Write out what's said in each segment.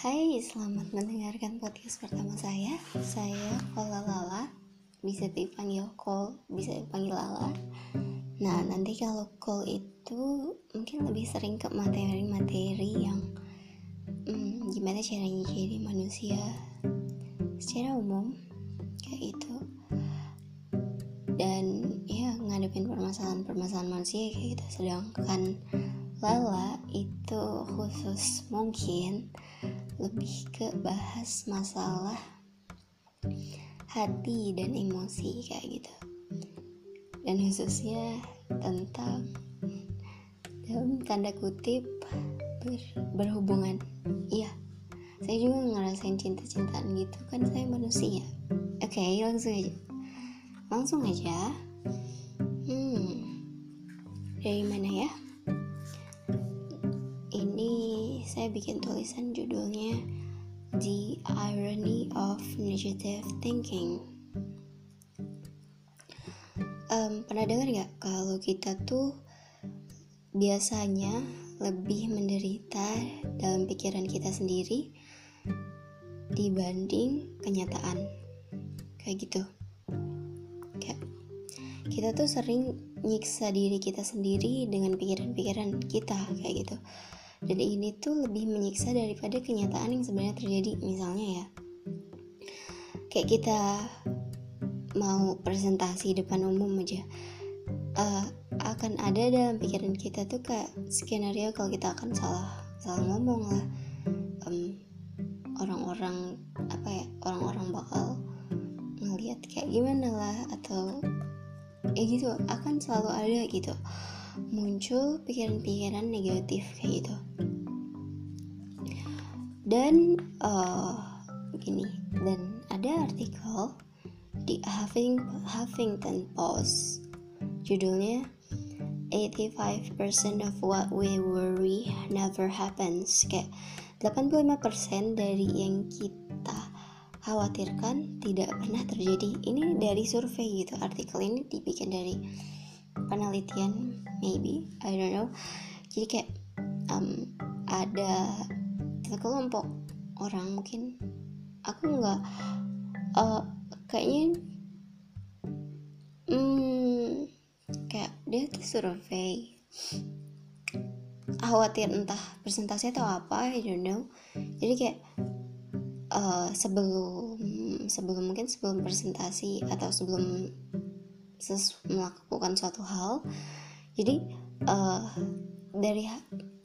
Hai, selamat mendengarkan podcast pertama saya. Saya Kola Lala, bisa dipanggil Kol, bisa dipanggil Lala. Nah, nanti kalau Kol itu mungkin lebih sering ke materi-materi yang hmm, gimana caranya jadi manusia secara umum kayak itu. Dan ya ngadepin permasalahan-permasalahan manusia kayak gitu. Sedangkan Lala itu khusus mungkin lebih ke bahas masalah hati dan emosi kayak gitu. Dan khususnya tentang dalam tanda kutip ber, berhubungan. Iya saya juga ngerasain cinta-cintaan gitu kan saya manusia. Oke okay, langsung aja. Langsung aja. Hmm dari mana ya saya bikin tulisan judulnya The Irony of Negative Thinking. Um, pernah dengar nggak kalau kita tuh biasanya lebih menderita dalam pikiran kita sendiri dibanding kenyataan? Kayak gitu. Kayak kita tuh sering nyiksa diri kita sendiri dengan pikiran-pikiran kita kayak gitu dan ini tuh lebih menyiksa daripada kenyataan yang sebenarnya terjadi misalnya ya. Kayak kita mau presentasi depan umum aja. Uh, akan ada dalam pikiran kita tuh kayak skenario kalau kita akan salah salah ngomong lah. Um, orang-orang apa ya orang-orang bakal ngelihat kayak gimana lah atau ya gitu akan selalu ada gitu muncul pikiran-pikiran negatif kayak gitu. Dan uh, gini dan ada artikel di Huffing, Huffington Post. Judulnya 85% of what we worry never happens. Kayak 85% dari yang kita khawatirkan tidak pernah terjadi. Ini dari survei gitu artikel ini dibikin dari penelitian maybe I don't know. Jadi kayak um, ada sekelompok orang mungkin. Aku nggak uh, kayaknya hmm, kayak dia tuh survei. Khawatir entah presentasi atau apa I don't know. Jadi kayak uh, sebelum sebelum mungkin sebelum presentasi atau sebelum ses melakukan suatu hal. Jadi uh, dari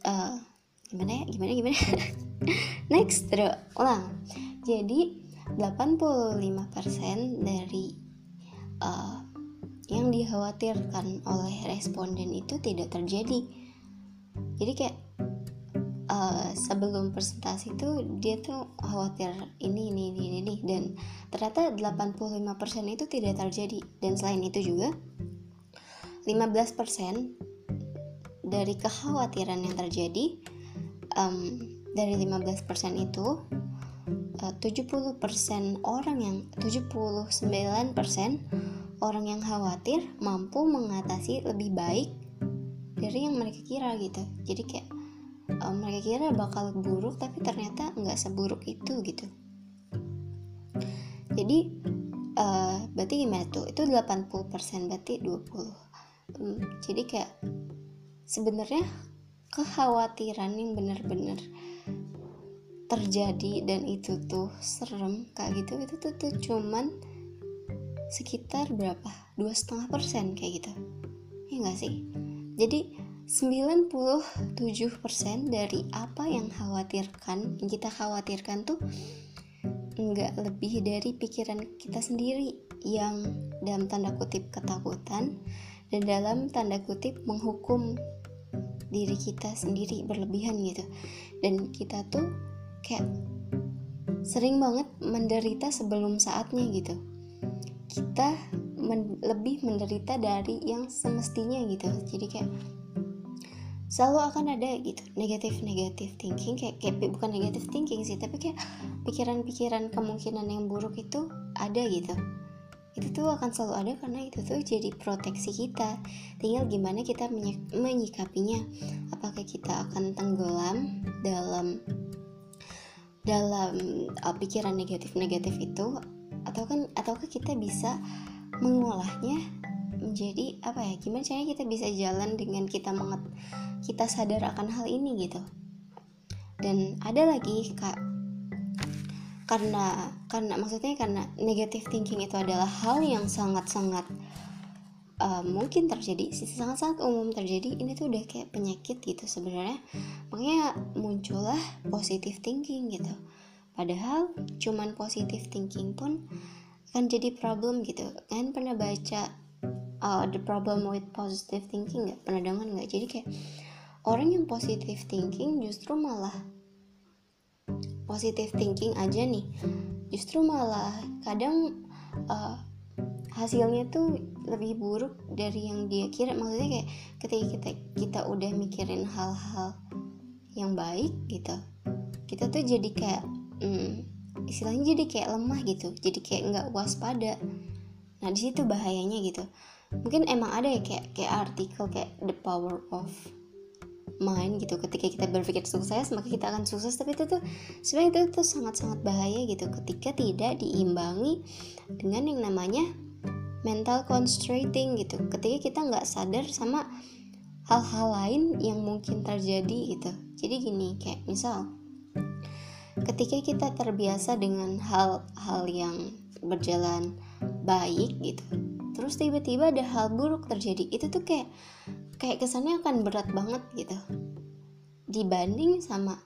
uh, gimana ya gimana gimana? Next terus ulang. Jadi 85% dari uh, yang dikhawatirkan oleh responden itu tidak terjadi. Jadi kayak uh, sebelum presentasi itu dia tuh khawatir ini ini ini ini dan ternyata 85% itu tidak terjadi. Dan selain itu juga 15% dari kekhawatiran yang terjadi um, dari 15% itu uh, 70% orang yang 79% orang yang khawatir mampu mengatasi lebih baik dari yang mereka kira gitu. Jadi kayak um, mereka kira bakal buruk tapi ternyata nggak seburuk itu gitu. Jadi uh, berarti gimana tuh? Itu 80% berarti 20 um, jadi kayak sebenarnya kekhawatiran yang benar-benar terjadi dan itu tuh serem kayak gitu itu tuh, tuh cuman sekitar berapa? dua setengah persen kayak gitu. Ya nggak sih? Jadi 97% dari apa yang khawatirkan yang kita khawatirkan tuh nggak lebih dari pikiran kita sendiri yang dalam tanda kutip ketakutan dan dalam tanda kutip menghukum diri kita sendiri berlebihan gitu. Dan kita tuh kayak sering banget menderita sebelum saatnya gitu. Kita men lebih menderita dari yang semestinya gitu. Jadi kayak selalu akan ada gitu negatif negatif thinking kayak, kayak bukan negatif thinking sih tapi kayak pikiran-pikiran kemungkinan yang buruk itu ada gitu. Itu tuh akan selalu ada karena itu tuh jadi proteksi kita. Tinggal gimana kita menyikapinya. Apakah kita akan tenggelam dalam dalam uh, pikiran negatif-negatif itu? Atau kan ataukah kita bisa mengolahnya menjadi apa ya gimana caranya kita bisa jalan dengan kita menget kita sadar akan hal ini gitu. Dan ada lagi kak karena karena maksudnya karena negative thinking itu adalah hal yang sangat-sangat uh, mungkin terjadi sangat-sangat umum terjadi ini tuh udah kayak penyakit gitu sebenarnya. Makanya muncullah positive thinking gitu. Padahal cuman positive thinking pun akan jadi problem gitu. Kan pernah baca uh, the problem with positive thinking nggak? Pernah dengar nggak? Jadi kayak orang yang positive thinking justru malah positive thinking aja nih. Justru malah kadang uh, hasilnya tuh lebih buruk dari yang dia kira. Maksudnya kayak ketika kita kita udah mikirin hal-hal yang baik gitu kita tuh jadi kayak hmm, istilahnya jadi kayak lemah gitu. Jadi kayak nggak waspada. Nah di situ bahayanya gitu mungkin emang ada ya kayak kayak artikel kayak the power of mind gitu. Ketika kita berpikir sukses maka kita akan sukses. Tapi itu tuh sebenarnya itu tuh sangat-sangat bahaya gitu. Ketika tidak diimbangi dengan yang namanya mental constraining gitu. Ketika kita nggak sadar sama hal-hal lain yang mungkin terjadi gitu. Jadi gini kayak misal ketika kita terbiasa dengan hal-hal yang berjalan baik gitu terus tiba-tiba ada hal buruk terjadi. Itu tuh kayak kayak kesannya akan berat banget gitu. Dibanding sama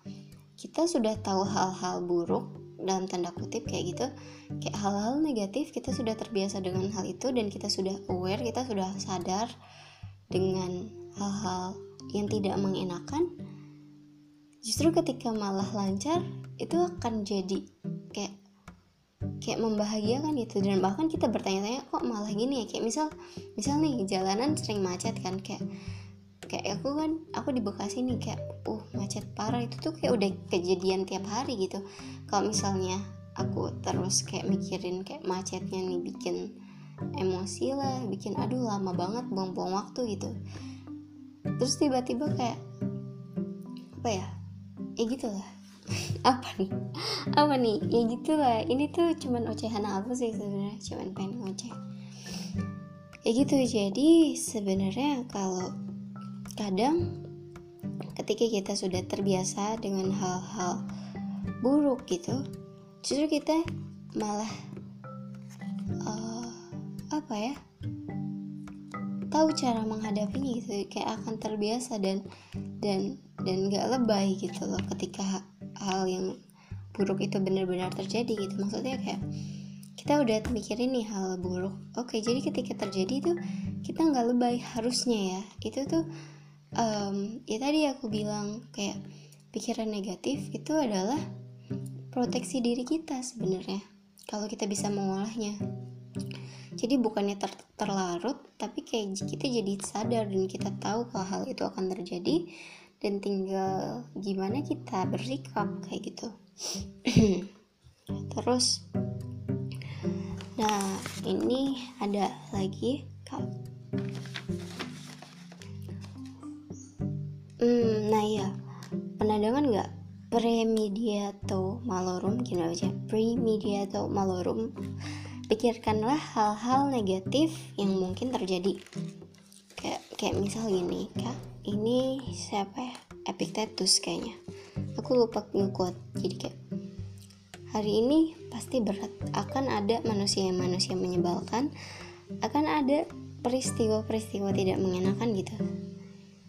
kita sudah tahu hal-hal buruk dalam tanda kutip kayak gitu kayak hal-hal negatif kita sudah terbiasa dengan hal itu dan kita sudah aware kita sudah sadar dengan hal-hal yang tidak mengenakan justru ketika malah lancar itu akan jadi kayak kayak membahagiakan itu dan bahkan kita bertanya-tanya kok malah gini ya? Kayak misal misal nih jalanan sering macet kan kayak kayak aku kan aku di Bekasi nih kayak uh macet parah. Itu tuh kayak udah kejadian tiap hari gitu. Kalau misalnya aku terus kayak mikirin kayak macetnya nih bikin emosi lah bikin aduh lama banget buang-buang waktu gitu. Terus tiba-tiba kayak apa ya ya gitulah apa nih? Apa nih? Ya gitu lah ini tuh cuman ocehan aku sih sebenarnya. Cuman pengen ngoceh. Ya gitu. Jadi sebenarnya kalau kadang ketika kita sudah terbiasa dengan hal-hal buruk gitu justru kita malah uh, apa ya? Tahu cara menghadapinya gitu. Kayak akan terbiasa dan dan dan gak lebay gitu loh ketika hal yang buruk itu benar-benar terjadi gitu. Maksudnya kayak kita udah mikirin nih hal buruk. Oke jadi ketika terjadi itu kita nggak lebay harusnya ya. Itu tuh um, ya tadi aku bilang kayak pikiran negatif itu adalah proteksi diri kita sebenarnya. Kalau kita bisa mengolahnya. Jadi bukannya ter terlarut tapi kayak kita jadi sadar dan kita tahu kalau hal itu akan terjadi dan tinggal gimana kita bersikap kayak gitu. Terus nah ini ada lagi hmm, nah ya pernah dengar nggak? Premediato malorum gimana baca? Premediato malorum. Pikirkanlah hal-hal negatif yang mungkin terjadi kayak misal gini kak ini siapa ya? Epictetus kayaknya. Aku lupa ngekuat jadi kayak hari ini pasti berat akan ada manusia yang manusia menyebalkan akan ada peristiwa-peristiwa tidak mengenakan gitu.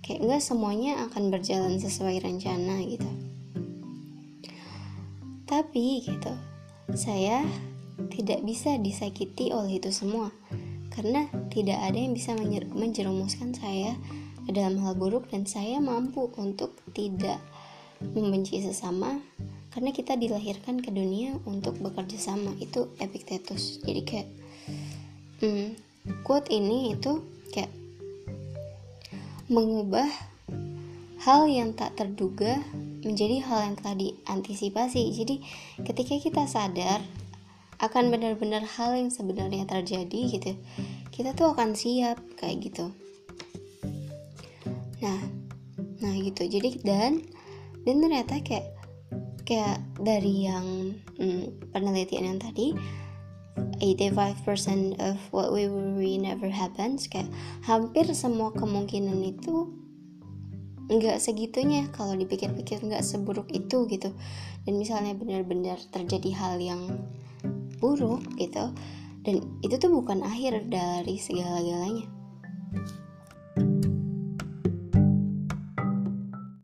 Kayak enggak semuanya akan berjalan sesuai rencana gitu. Tapi gitu saya tidak bisa disakiti oleh itu semua karena tidak ada yang bisa menjerumuskan saya dalam hal buruk dan saya mampu untuk tidak membenci sesama karena kita dilahirkan ke dunia untuk bekerja sama. Itu Epictetus. Jadi kayak hmm, quote ini itu kayak mengubah hal yang tak terduga menjadi hal yang telah diantisipasi. Jadi ketika kita sadar akan benar-benar hal yang sebenarnya terjadi gitu. Kita tuh akan siap kayak gitu. Nah nah gitu. Jadi dan dan ternyata kayak kayak dari yang hmm, penelitian yang tadi 85% of what we worry never happens kayak hampir semua kemungkinan itu nggak segitunya kalau dipikir-pikir nggak seburuk itu gitu. Dan misalnya benar-benar terjadi hal yang buruk gitu. Dan itu tuh bukan akhir dari segala-galanya. thank you